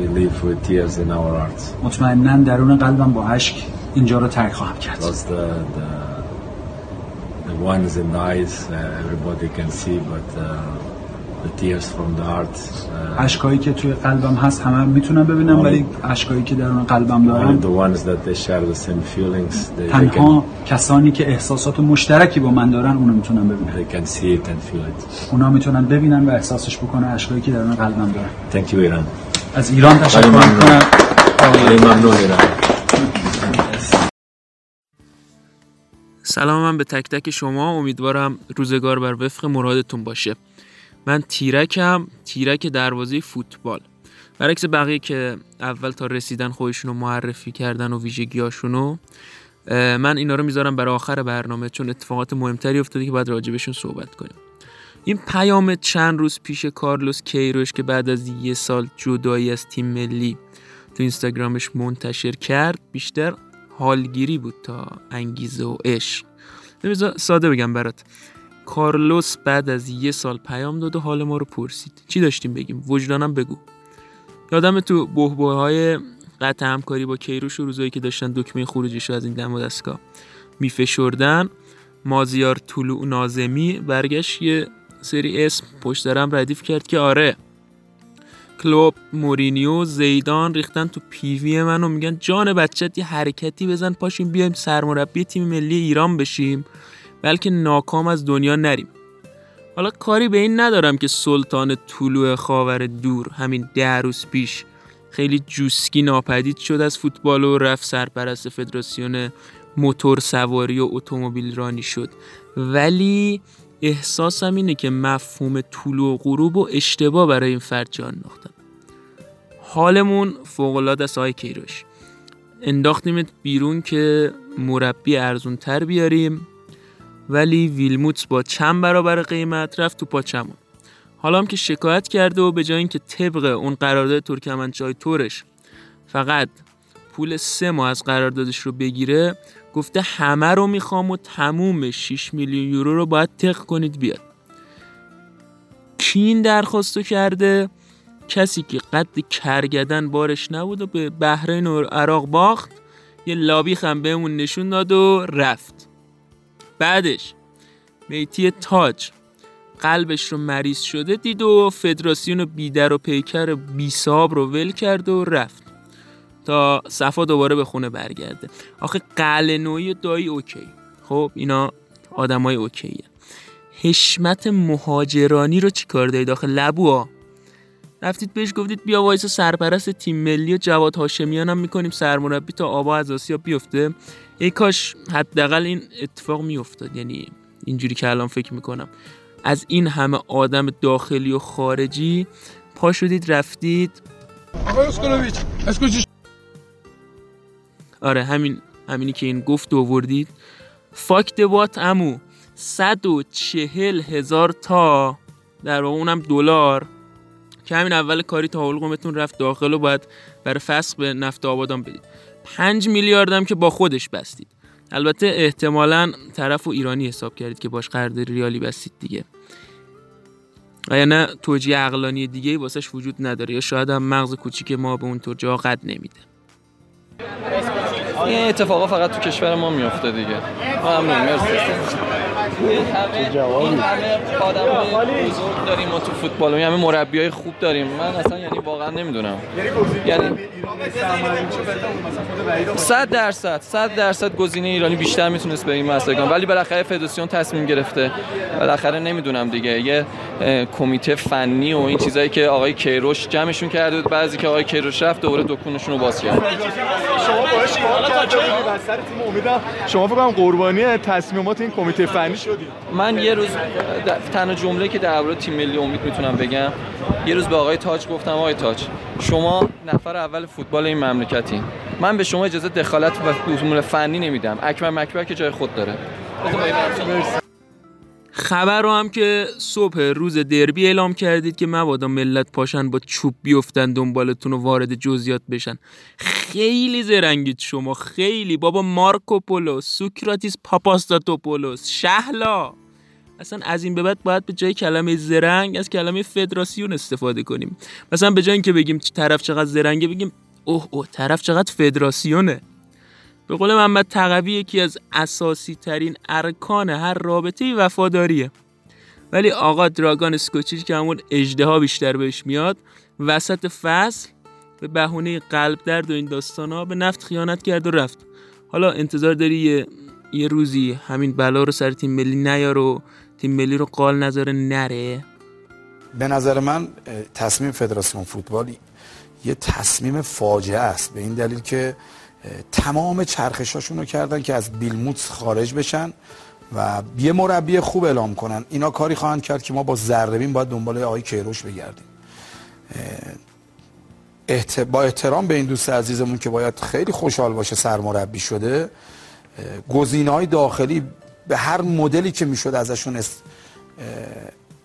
we live with tears in our hearts. مطمئنا درون قلبم با اشک اینجا رو ترک خواهم کرد. Because the, the, the ones in the eyes, uh, everybody can see, but uh, the tears from the heart. Uh, اشکایی که توی قلبم هست همه می‌تونم ببینم ولی اشکایی که درون قلبم دارم the ones that they share the same feelings, they, they, تنها can, کسانی که احساسات مشترکی با من دارن اونو می‌تونن ببینن they can see it and feel it. اونا می‌تونن ببینن و احساسش بکنن اشکایی که درون قلبم دارن Thank you, Iran. از ایران تشکر. می‌کنم. خیلی ممنون. سلام من به تک تک شما. امیدوارم روزگار بر وفق مرادتون باشه. من تیرکم تیرک دروازه فوتبال. برعکس بقیه که اول تا رسیدن خودشونو معرفی کردن و ویژگیاشونو من اینا رو می‌ذارم برای آخر برنامه چون اتفاقات مهمتری افتاده که باید راجبشون صحبت کنیم. این پیام چند روز پیش کارلوس کیروش که بعد از یه سال جدایی از تیم ملی تو اینستاگرامش منتشر کرد بیشتر حالگیری بود تا انگیزه و عشق. ساده بگم برات. کارلوس بعد از یه سال پیام داد و حال ما رو پرسید. چی داشتیم بگیم؟ وجدانم بگو. یادم تو بهبه های قطع همکاری با کیروش و روزایی که داشتن دکمه خروجیش رو از این دم و دستگاه میفشردن مازیار طلوع نازمی برگشت یه سری اسم پشت درم ردیف کرد که آره کلوب مورینیو زیدان ریختن تو پیوی من و میگن جان بچت یه حرکتی بزن پاشیم بیایم سرمربی تیم ملی ایران بشیم. بلکه ناکام از دنیا نریم. حالا کاری به این ندارم که سلطان طلوع خاور دور همین ده روز پیش خیلی جوسکی ناپدید شد از فوتبال و رفت سرپرست فدراسیون موتور سواری و اتومبیل رانی شد. ولی احساسم اینه که مفهوم طلوع و غروب و اشتباه برای این فرد جان انداختم. حالمون فوق‌العاده است آقای کیروش. انداختیمت بیرون که مربی ارزون تر بیاریم ولی ویلموتس با چند برابر قیمت رفت تو پاچمون. حالا هم که شکایت کرده و به جای اینکه طبق اون قرارداد ترکمنچای تورش فقط پول سه ماه از قراردادش رو بگیره گفته همه رو می‌خوام و تموم 6 میلیون یورو رو باید تق کنید بیاد. کی این درخواست کرده. کسی که قد کرگدن بارش نبود و به بحرین و عراق باخت یه لابی هم بهمون نشون داد و رفت. بعدش میتی تاج قلبش رو مریض شده دید و فدراسیون بیدر و پیکر بی صاحب رو ول کرد و رفت. تا صفا دوباره به خونه برگرده. آخه قلعه‌نویی و دایی OK. خب اینا آدمای OK یه. حشمت مهاجرانی رو چی کار داری داخل لبو رفتید بهش گفتید بیا وایسا سرپرست تیم ملی و جواد هاشمیان هم می‌کنیم سرمربی تا آبا از آسیا بیفته. ای کاش حداقل این اتفاق میافتاد. یعنی اینجوری که الان فکر می‌کنم. از این همه آدم داخلی و خارجی پا شدید رفتید. آقای اسکولویچ آره همین همینی که این گفت آوردید. فاک دوات امو 140 هزار تا در واقع اونم دلار. که همین اول کاری تا حلقومتون رفت داخل و باید برای فسخ به نفت آبادان بدید. 5 میلیاردم که با خودش بستید. البته احتمالا طرف و ایرانی حساب کردید که باش قرارداد ریالی بستید دیگه. و نه توجیه عقلانی دیگه واسش وجود نداره؟ یا شاید هم مغز کوچیک ما به اونطور جا قد نمیده؟ این اتفاقا فقط تو کشور ما میفته دیگه. ممنون مرسی. این همه آدم بزرگ داریم ما تو فوتبال این همه مربی های خوب داریم من اصلا یعنی واقعا نمی‌دونم یعنی صد درصد صد درصد گزینه ایرانی بیشتر می‌تونست به این مسئله ولی بالاخره فدراسیون تصمیم گرفته بالاخره نمی‌دونم دیگه یه کمیته فنی و این چیزایی که آقای کیروش جمعشون کرده بود بعضی که آقای کیروش رفت دوباره دکونشون رو باز کرد شما باش کار کردید و سر تیم امیدم شما فکر کنم قربانی تصمیمات این کمیته فنی شدید من یه روز تنها جمله که درباره تیم ملی امید می‌تونم بگم یه روز به آقای تاج گفتم آقای تاج شما نفر اول فوتبال این مملکتی. من به شما اجازه دخالت و امور فنی نمیدم. اکبر مکبر که جای خود داره. خبر رو هم که صبح روز دربی اعلام کردید که مبادا ملت پاشن با چوب بیفتن دنبالتون و وارد جزئیات بشن. خیلی زرنگید شما خیلی. بابا مارکوپولو سوکراتیس پاپاستاتوپولوس شهلا. اصلا از این به بعد باید به جای کلمه زرنگ از کلمه فدراسیون استفاده کنیم. مثلا به جای اینکه بگیم طرف چقدر زرنگه بگیم اوه اوه طرف چقدر فدراسیونه. به قول محمد تقوی یکی از اساسی ترین ارکان هر رابطه وفاداریه. ولی آقا دراگان اسکوچیچ که همون اجده بیشتر بهش میاد وسط فصل به بهونه قلب درد و این داستان ها به نفت خیانت کرد و رفت. حالا انتظار داری یه, یه روزی همین بلا رو سر تیم ملی نیار و تیم ملی رو قال نذاره نره؟ به نظر من تصمیم فدراسیون فوتبال یه تصمیم فاجعه است. به این دلیل که تمام چرخشاشون رو کردن که از بیلموتس خارج بشن و یه مربی خوب اعلام کنن. اینا کاری خواهند کرد که ما با زربین باید دنبال آقای کیروش بگردیم. احت... با احترام به این دوست عزیزمون که باید خیلی خوشحال باشه سرمربی شده گزینه های داخلی به هر مدلی که می‌شد ازشون است...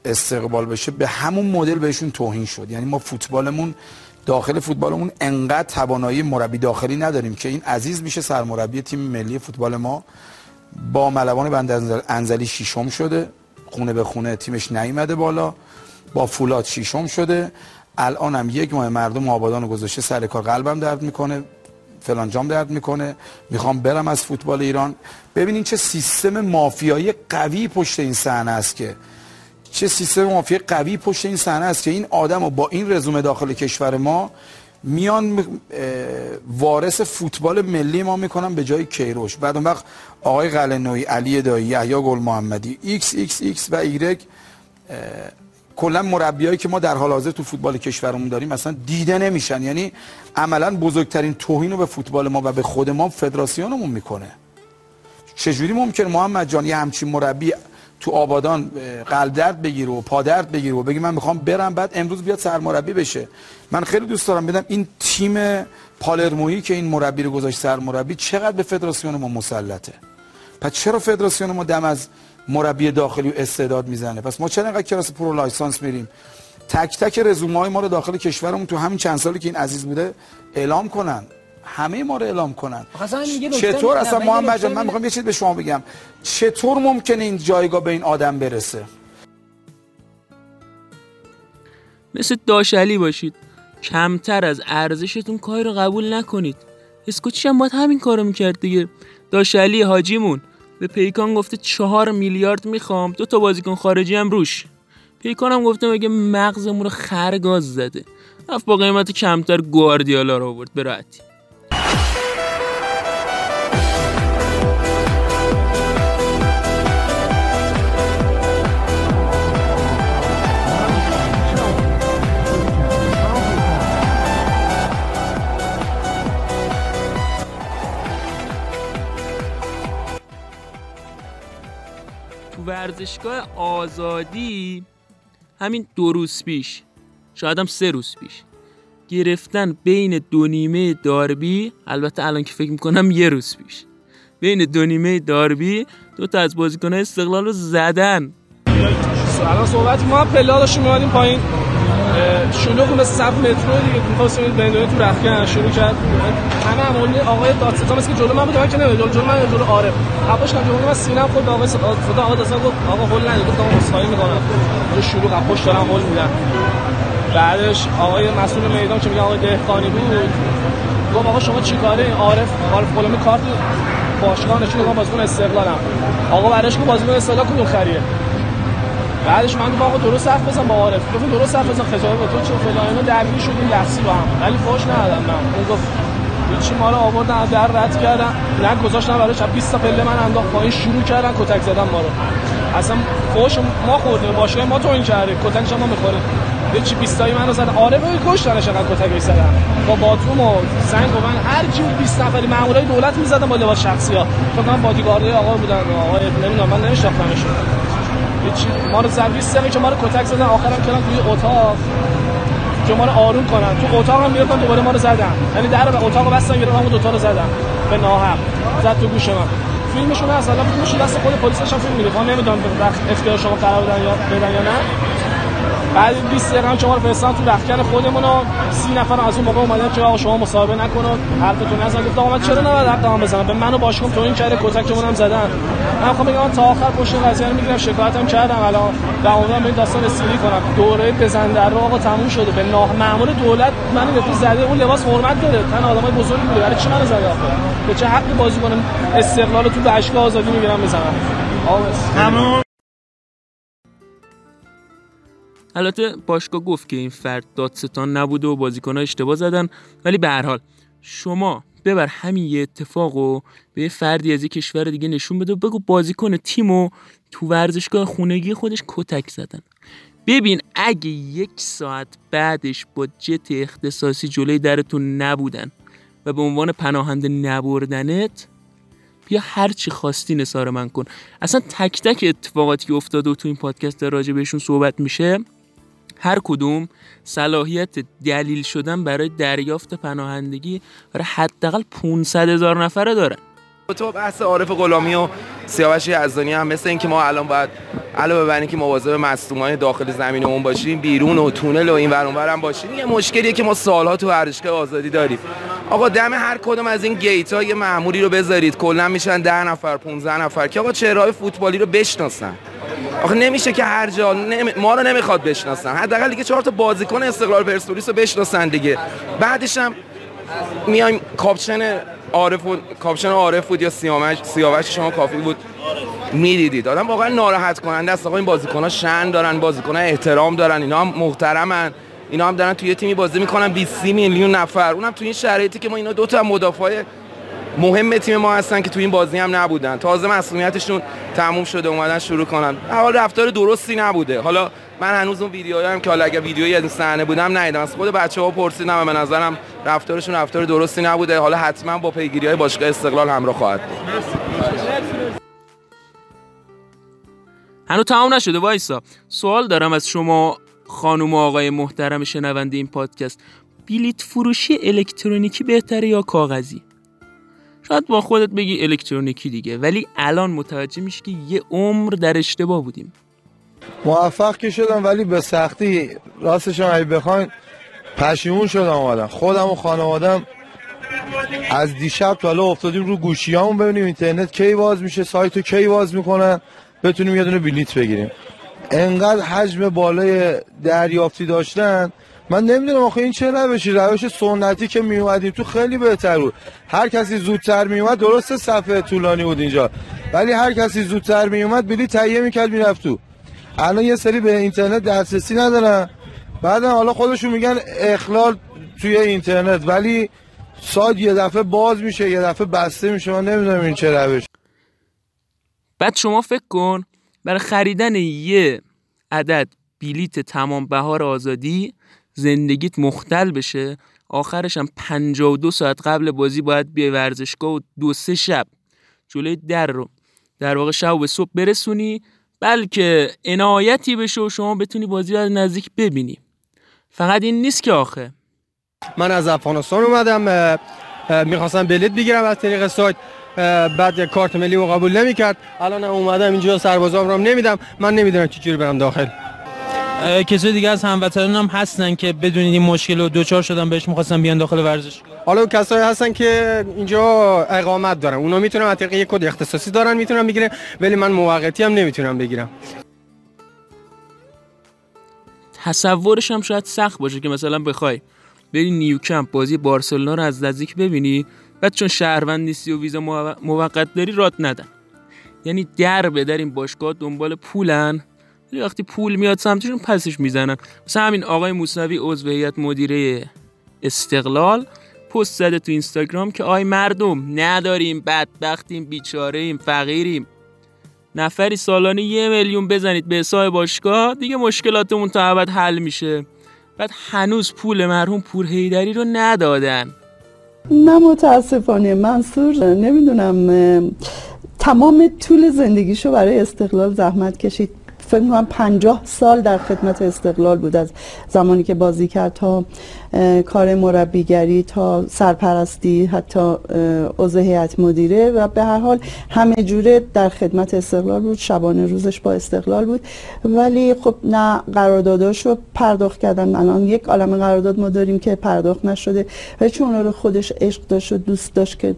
استقبال بشه به همون مدل بهشون توهین شد. یعنی ما فوتبالمون داخل فوتبالمون انقدر توانایی مربی داخلی نداریم که این عزیز میشه سرمربی تیم ملی فوتبال ما. با ملوان بند انزلی شیشم شده. خونه به خونه تیمش نیومده بالا. با فولاد شیشم شده. الان هم یک ماه مردم آبادان گذاشته سر کار. قلبم درد می‌کنه. فلان جام درد می‌کنه. می‌خوام برم از فوتبال ایران. ببینین چه سیستم مافیایی قوی پشت این صحنه است که چه سیستم مافیایی قوی پشت این صحنه است که این آدم با این رزومه داخل کشور ما میان وارث فوتبال ملی ما می‌کنن به جای کیروش. بعد اون وقت آقای قلعه‌نویی علی دایی یحیی گل محمدی ایکس ایکس ایکس و ایگرگ کلا مربیایی که ما در حال حاضر تو فوتبال کشورمون داریم مثلا دیده نمیشن. یعنی عملا بزرگترین توهین رو به فوتبال ما و به خود ما فدراسیونمون می‌کنه. چجوری ممکنه محمد جان یه همچین مربی تو آبادان قلب درد بگیره و پادرد بگیره و بگی من می‌خوام برم بعد امروز بیاد سرمربی بشه. من خیلی دوست دارم بدونم این تیم پالرمویی که این مربی رو گذاشت سرمربی چقدر به فدراسیون ما مسلطه. پس چرا فدراسیون ما دم از مربی داخلی و استعداد می‌زنه؟ پس ما چرا اینقدر کلاس pro license میریم؟ تک تک رزومه های ما رو داخل کشورمون تو همین چند سالی که این عزیز بوده اعلام کنن. همه ما رو اعلام کنن. چطور؟ اصلا محمد جان من می‌خوام یه چیز به شما بگم. چطور ممکنه این جایگاه به این آدم برسه؟ مثل داشلی باشید. کمتر از ارزشتون کاری رو قبول نکنید. اسکوچی هم باید همین کارو می‌کرد دیگه؟ داشلی حاجیمون به پیکان گفته چهار میلیارد می‌خوام. دو تا بازیکن خارجی هم روش. پیکان هم گفته مگه مغزمون رو خرگاز زده؟ رفت با قیمت کمتر گواردیالا رو آورد به راحتی. ورزشگاه آزادی همین دو روز پیش شاید هم سه روز پیش گرفتن بین دو نیمه داربی البته الان که فکر می‌کنم یه روز پیش. بین دو نیمه داربی دو تا از بازیکنهای استقلال رو زدن. الان صحبت ما پلا داشتیم پایین. شلوغ مثل صف مترو دیگه. می‌خواستیم بندونه تو رخکن شروع کرد. همه هم آقای دادستان مثل که جلو من بود من که نمی‌دونم جلو من جلو عارف حواش کنم جلو من سینم خود آقای خدا آقا دادستان گفت آقا هول نده گفت آقا مصاحبه می‌کنم. جو شلوغ حواش دارم هول میدن بعدش آقای مسئول میدان که میگه آقای دهقانی بود گفت آقا شما چیکاره؟ عارف عارف غلامی کارت باشگاه نشون دادم بازیکن استقلالم. آقا بعدش گفت بازیکن استقلال کدوم خریه؟ بعدش من گفتم آقا درست حرف بزن با عارف. گفت درست حرف بزن خجالت به تو چه؟ فلان اینا درگیر شدیم لحظی با هم. ولی فوش ندادم من. اون گفت هیچی ما رو آوردن در رد کردن. نه گذاشتن برای 20 تا پله من انداخت پایین شروع کردن کتک زدن ما رو. اصلا فوش ما خوردیم باشه ما تو این کرده. کتک ما می‌خوره یه چی 20 تایی منو زدن آره رو کشتنش انقدر کتک زدن با باتوم و سنگ و من هر کی 20 نفری مامورای دولت می‌زدن با لباس شخصی ها فکر کنم بادیگاردای آقا بودن. آقا نمی‌دونم من نمیشناختمشون. هیچ ما رو زد 20 که ما رو کتک زدن آخرام کردن توی اتاق. که ما رو آروم کنن. تو اتاق هم می‌رفتن دوباره ما رو زدن. یعنی در اتاق بستن گرفتن همون دو تا رو زدن. به ناحق. زد تو گوش من. فیلمشون هست. الان فیلمش دست خود پلیسش هم فیلم ما نمی‌دونم وقت اختیار شما قرار بدن یا بدن یا نه. بعد 20 دقیقه هم شما رو فرستادن تو رخکن خودمون 30 نفر از اون موقع اومدن که آقا شما مصاحبه نکنید حرفتون نزن. گفت آقا من چرا نباید حقم بزنم؟ به منو باشگاه تو این کرده کتکمون هم زدن. من می‌خوام بگم تا آخر پشت قضیه رو می‌گیرم. شکایتم کردم. الان و امیدوارم به این داستان رسیدگی کنم. دوره بزن در رو آقا تموم شده. به مأمور دولت منو به زده. اون لباس حرمت داره. تن آدمای بزرگی بوده. برای چی منو زده آخه؟ به چه حقی بازی کنم؟ استقلال تو باشگاه آزادی می‌گیرم بزنم. ممنون البته باشگاه گفت که این فرد دادستان نبوده و بازیکن‌ها اشتباه زدن ولی به هر حال شما ببر همین یه اتفاق و به یه فردی از یه کشور دیگه نشون بده و بگو بازیکن تیم تو ورزشگاه خونگی خودش کتک زدن. ببین اگه یک ساعت بعدش با جت اختصاصی جلوی درتون نبودن و به عنوان پناهنده نبردنت بیا هر چی خواستی نثار من کن. اصلا تک تک اتفاقاتی که افتاده و تو این پادکست راجع بهشون صحبت میشه هر کدوم صلاحیت دلیل شدن برای دریافت پناهندگی برای حداقل 500 هزار نفره دارن. تو بحث عارف غلامی و سیاوش یزدانی هم مثل اینکه ما الان باید علاوه بر اینکه مواظب مصدومای داخل زمین اون باشیم بیرون و تونل و این ور اونور هم باشیم یه مشکلیه که ما سالها تو ورزشگاه آزادی داریم. آقا دم هر کدوم از این گیت ها یه مأموری رو بذارید. کلا میشن 10 نفر 15 نفر که آقا چهرهای فوتبالی رو بشناسن. آخه نمیشه که هر جا نمی... ما رو نمی‌خواد بشناسن. حداقل دیگه چهار تا بازیکن استقلال پرسپولیس رو بشناسن دیگه. بعدش هم میایم کاپشن عارف بود کاپشن عارف بود یا سیاوش سیاوش شما کافی بود؟ می‌دیدید. آدم واقعا ناراحت کننده است. آقا این بازیکن‌ها شأن دارن بازیکن‌ها احترام دارن اینا هم محترمن. اینا هم دارن توی تیمی بازی می‌کنن 20 میلیون نفر. اونم توی این شرایطی که ما اینا دو تا مدافع مهم تیم ما هستن که توی این بازی هم نبودن. تازه مسئولیتشون تموم شده اومدن شروع کنن. حالا رفتار درستی نبوده. حالا من هنوز اون ویدیوهایی هم که حالا اگه ویدیویی از صحنه بودم ندیدم. از خود بچه‌ها پرسیدم و به نظرم رفتارشون رفتار درستی نبوده. حالا حتما با پیگیری های باشگاه استقلال همراه خواهد بود. هنوز تمام نشده وایسا. سوال دارم از شما خانم و آقای محترم شنونده این پادکست. بلیت فروشی الکترونیکی بهتره یا کاغذی؟ شاید با خودت بگی الکترونیکی دیگه ولی الان متوجه میشی که یه عمر در اشتباه بودیم. موفق که شدم ولی به سختی. راستش اگه بخواین پشیمون شدم اومدم. خودم و خانوادم از دیشب تا حالا افتادیم رو گوشیامون ببینیم اینترنت کی باز میشه سایتو کی باز می‌کنن بتونیم یه دونه بلیت بگیریم. انقدر حجم بالای دریافتی داشتن. من نمی‌دونم آخه این چه روشی؟ روش سنتی که میومدیم تو خیلی بهتر بود. هر کسی زودتر میومد درست صفحه طولانی بود اینجا. ولی هر کسی زودتر میومد بلیت تهیه می‌کرد می‌رفت تو. الان یه سری به اینترنت دسترسی ندارن. بعد حالا خودشون میگن اخلال توی اینترنت ولی سایت یه دفعه باز میشه یه دفعه بسته میشه من نمی‌دونم این چه روش بعد شما فکر کن برای خریدن یه عدد بلیت تمام بهار آزادی زندگیت مختل بشه. آخرش هم 52 ساعت قبل بازی باید بیای ورزشگاه و دو سه شب جلوی در رو در واقع شب و به صبح برسونی. بلکه عنایتی بشه و شما بتونی بازی رو از نزدیک ببینی. فقط این نیست که آخه. من از افغانستان اومدم می‌خواستم بلیت بگیرم از طریق سایت بعد کارت ملی رو قبول نمی‌کرد. الان اومدم اینجا سربازام رو نمیدم. من نمی‌دونم چجوری برم داخل. کسای دیگه از هموطنان هم هستن که بدونید این مشکل رو دوچار شدن بهش می‌خواستن بیان داخل ورزش. حالا کسایی هستن که اینجا اقامت دارن. اونا می‌تونن از طریق یک کد اختصاصی دارن می‌تونن بگیرن ولی من موقتی هم نمی‌تونم بگیرم. تصورش هم شاید سخت باشه که مثلا بخوای بری نیوکمپ بازی بارسلونا رو از نزدیک ببینی بعد چون شهروند نیستی و ویزا موقت داری رات ندن. یعنی در به در این باشگاه دنبال پولن ولی وقتی پول میاد سمتشون پسش می‌زنن. مثلا همین آقای موسوی عضو هیئت مدیره استقلال پست زده تو اینستاگرام که آی مردم نداریم بدبختیم بیچارهیم فقیریم. نفری سالانه یه میلیون بزنید به حساب باشگاه دیگه مشکلاتمون تا ابد حل میشه. بعد هنوز پول مرحوم پور هیدری رو ندادن. نه متاسفانه. منصور نمی‌دونم تمام طول زندگیشو برای استقلال زحمت کشید. فکر می‌کنم پنجاه سال در خدمت استقلال بود از زمانی که بازی کرد تا کار مربیگری تا سرپرستی حتی عضو هیئت مدیره و به هر حال همه جوره در خدمت استقلال بود شبانه روزش با استقلال بود. ولی خب نه قرارداداش رو پرداخت کردن. الان یک عالم قرارداد ما داریم که پرداخت نشده ولی چون رو خودش عشق داشت و دوست داشت که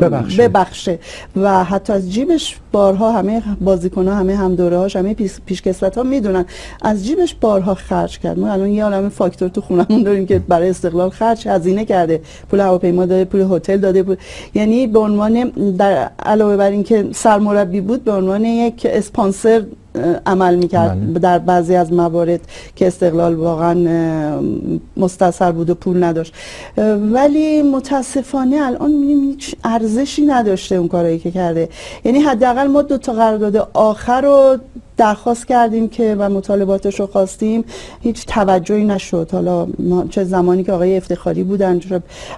ببخشه. ببخشه. و حتی از جیبش بارها همه بازیکن ها همه هم دوره هاش همه پیشکسوت ها می‌دونن. از جیبش بارها خرج کرد. ما الان یه عالم فاکتور تو خونمون داریم که برای استقلال خرج هزینه کرده. پول هواپیما داده پول هتل داده پول یعنی به عنوان در علاوه بر اینکه سرمربی بود به عنوان یک اسپانسر عمل می‌کرد در بعضی از موارد که استقلال واقعا مستصر بود و پول نداشت. ولی متاسفانه الان می‌بینیم هیچ ارزشی نداشته اون کارایی که کرده. یعنی حداقل ما دو تا قرارداد آخر رو درخواست کردیم که و مطالباتش رو خواستیم هیچ توجهی نشد. حالا چه زمانی که آقای افتخاری بودن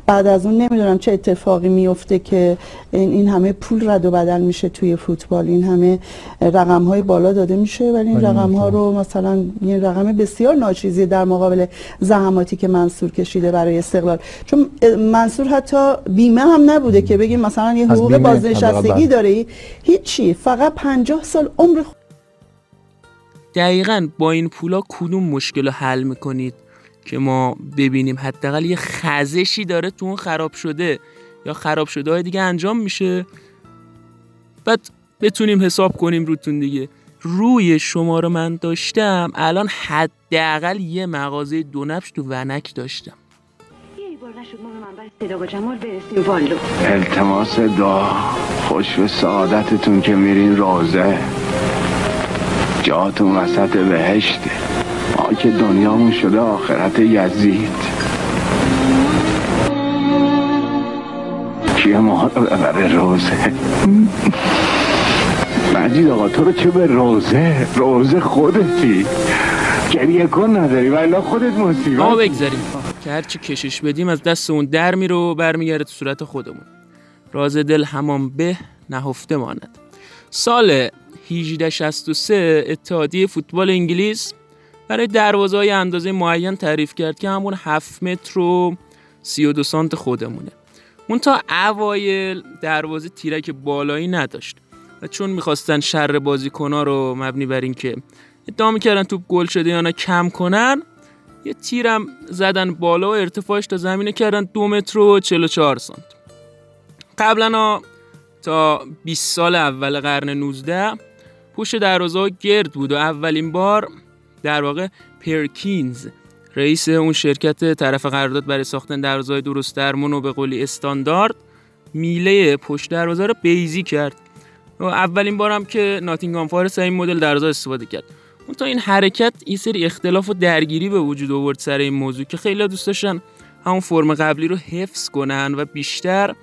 بعد از اون نمی‌دونم چه اتفاقی میفته که این, این همه پول رد و بدل میشه توی فوتبال. این همه رقم های بالا داده میشه ولی این رقم ها رو مثلا یه رقم بسیار ناچیزی در مقابل زحماتی که منصور کشیده برای استقلال. چون منصور حتی بیمه هم نبوده که بگیم مثلا یه حقوق بازنشستگی داره. هیچی. فقط 50 سال عمر دقیقا با این پولا کدوم مشکل رو حل می‌کنید که ما ببینیم حداقل یه خزشی داره تو اون خراب شده یا خراب شده های دیگه انجام میشه؟ بعد بتونیم حساب کنیم روتون دیگه. روی شما رو من داشتم الان حداقل یه مغازه دو نفش تو ونک داشتم. التماس دعا خوش به سعادتتون که میرین روزه جاتون وسط بهشته. ما که دنیامون شده آخرت یزید. کیه ما رو ببره روزه؟ مجید آقا تو رو چه به روزه؟ روزه خودتی. گریه کن نداری ولی خودت مصیبت. ما بگذاریم. که هرچی کشش بدیم از دست اون در میره و برمیگرده تو صورت خودمون. راز دل همان به نهفته ماند. سال 1863 اتحادیه فوتبال انگلیس برای دروازه های اندازه معین تعریف کرد که همون 7 متر و 32 سانت خودمونه. اون تا اوایل دروازه تیرک بالایی نداشت و چون می‌خواستن شر بازیکنها رو مبنی بر اینکه ادعا می‌کردن توپ گل شده یا نه کم کنن یه تیرم زدن بالا و ارتفاعش تا زمینه کردن دو متر و 44 سانت. قبلا تا 20 سال اول قرن 19 پشت دروازه گرد بود و اولین بار در واقع پرکینز رئیس اون شرکت طرف قرارداد برای ساختن دروازه درست درمون و به قولی استاندارد میله پشت دروازه رو بیزی کرد. و اولین بارم که ناتینگام فارست این مدل دروازه استفاده کرد. اون تا این حرکت یه سری اختلاف و درگیری به وجود آورد سر این موضوع که خیلی دوست داشتن همون فرم قبلی رو حفظ کنن و بیشتر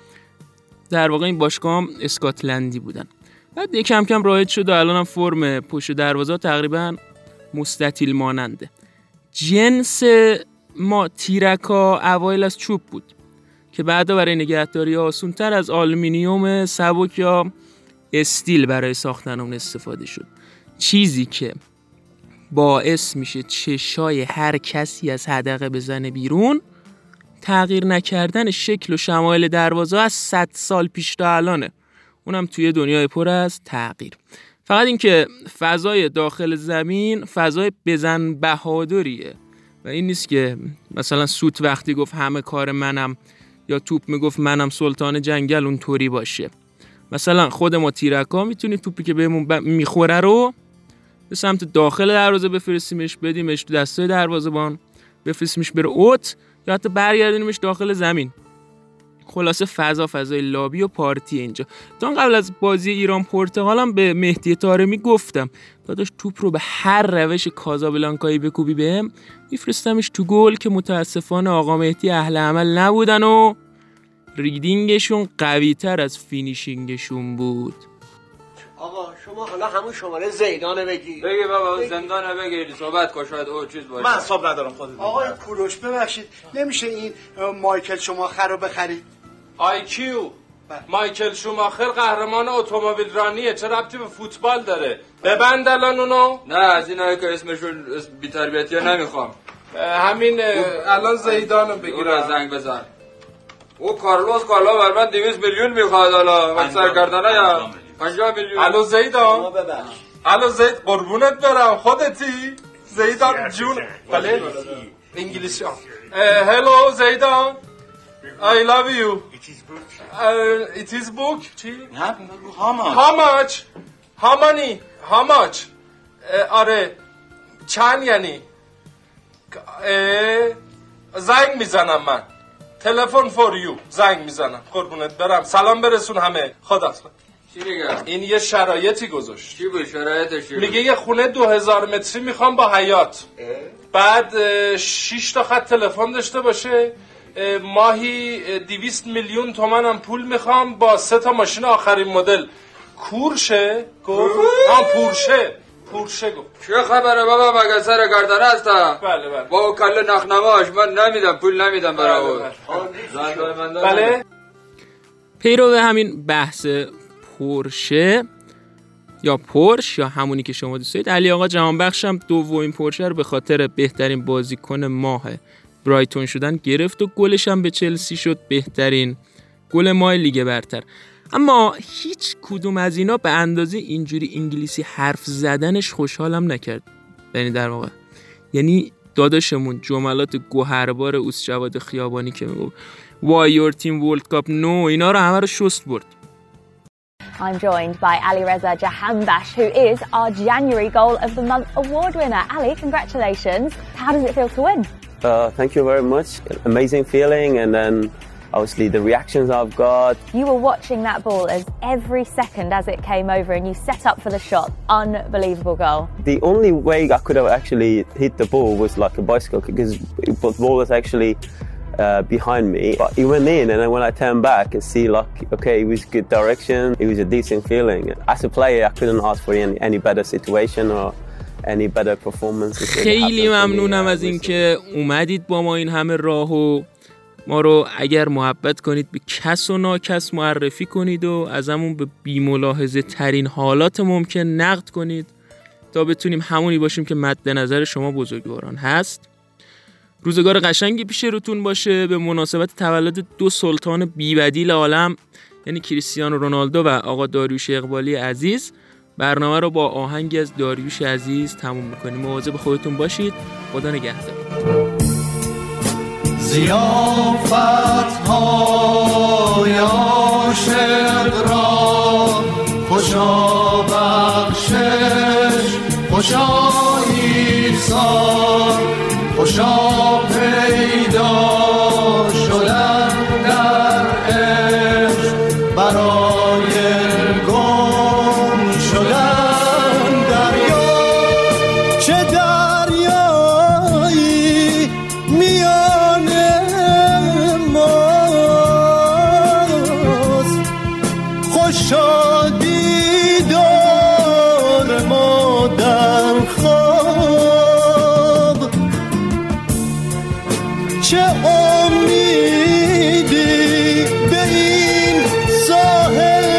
در واقع این باشگاه اسکاتلندی بودن. بعد کم کم رایج شد و الان هم فرم پشت دروازه تقریبا مستطیل ماننده. جنس ما تیرکا اوایل از چوب بود که بعدا برای نگهداری آسونتر از آلومینیوم سبک یا استیل برای ساختن اون استفاده شد. چیزی که باعث میشه چشای هر کسی از حدقه بزنه بیرون تغییر نکردن شکل و شمایل دروازه از 100 سال پیش تا الانه. اونم توی دنیای پر از تغییر. فقط اینکه فضای داخل زمین فضای بزن بهادریه و این نیست که مثلا سوت وقتی گفت همه کار منم یا توپ می‌گفت منم سلطان جنگل اون طوری باشه. مثلا خود ما تیرکا می‌تونیم توپی که بهمون ب... می‌خوره رو به سمت داخل دروازه بفرستیمش بدیمش تو دستای دروازه‌بان بفرستیمش بره اوت یا حتی برگردونیمش داخل زمین. خلاصه فضا فضای لابی و پارتی اینجا. تا قبل از بازی ایران پرتغال هم به مهدی تارمی گفتم داداش توپ رو به هر روش کازابلانکایی بکوبی بهم میفرستمش تو گل که متاسفانه آقا مهدی اهل عمل نبودن و reading شون قوی تر از finishing شون بود. آقا شما حالا همون شماره زیدانه بگی بگی بابا زندانه بگیری صحبت کن شاید او چیز باشه. من حساب ندارم خودت آقای کوروش ببخشید. نمیشه این مایکل شما خر رو بخرید IQ؟ مایکل شوماخر قهرمان اتومبیل رانیه. چه ربطی به فوتبال داره؟ ببند الان اونو. نه از اینایی که اسمشون اسم بی‌تربیتیه نمی‌خوام. همین الان زیدانو او بگیرم. زنگ بزن. او کارلوس کالا بر من 200 میلیون می‌خواد حالا. و سرگردانه یا 50 میلیون. الو زیدان الو زید قربونت برم. خودتی؟ زیدان جون. بله. انگلیسی ها. هلو زیدان I love you. Uh, it is book. چی؟ نه how much? How much? How many? How much? اه، آره چند یعنی اه، زنگ می‌زنم من تلفن فور یو زنگ می‌زنم قربونت برم سلام برسون همه خدا چی میگه؟ این یه شرایطی گذاشت چی بود شرایطش چی بود؟ میگه یه خونه دو هزار متری می‌خوام با حیات بعد اه، شش تا خط تلفن داشته باشه ماهی اه، دیویست میلیون تومن هم پول می‌خوام با سه تا ماشین آخرین مدل. کورشه؟ گفت. آه پورشه. پورشه گفت. چه خبره بابا؟ مگه سرگردانه هستا بله بله. با کل نخنماش من نمیدم پول نمیدم برای من داره. بله. پیرو همین بحث پورشه یا پورش یا همونی که شما دوست دارید. علی آقا جهانبخش هم دومین پورشه رو به خاطر بهترین بازیکن ماه برایتون شدن گرفت و گلش هم به چلسی شد بهترین گل ماه لیگ برتر اما هیچ کدوم از اینا به اندازه اینجوری انگلیسی حرف زدنش خوشحالم نکرد یعنی در واقع یعنی داداشمون جملات گوهربار اوس جواد خیابانی که می‌گفت Why your team World Cup no اینا رو همه رو شست برد I'm joined by Ali Reza Jahanbash, who is our January Goal of the Month award winner. Ali, congratulations. How does it feel to win? Uh, thank you very much. Amazing feeling, and then obviously the reactions I've got. You were watching that ball as every second as it came over and you set up for the shot. Unbelievable goal. The only way I could have actually hit the ball was like a bicycle because the ball was actually uh, behind me. But it went in, and then when I turned back and see like, okay, it was good direction. It was a decent feeling. As a player, I couldn't ask for any, any better situation or any better performance. It really خیلی. ممنونم از اینکه اومدید با ما این همه راه و ما رو اگر محبت کنید به کس و ناکس معرفی کنید و ازمون به بیملاحظه ترین حالات ممکن نقد کنید تا بتونیم همونی باشیم که مد نظر شما بزرگواران هست روزگار قشنگی پیش روتون باشه به مناسبت تولد دو سلطان بیبدیل عالم یعنی کریستیانو رونالدو و آقا داریوش اقبالی عزیز برنامه رو با آهنگی از داریوش عزیز تموم می‌کنیم. مواظب خودتون باشید. خدا نگهدار. زیافت های عاشق را خوشا بخشش خوشا ایثار خوشا چه امیدی به این ساحل؟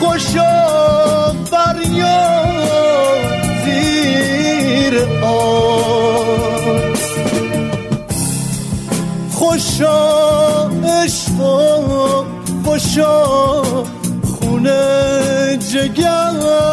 خوشا فریاد زیر آب خوشا عشق و خوشا خونه جگر.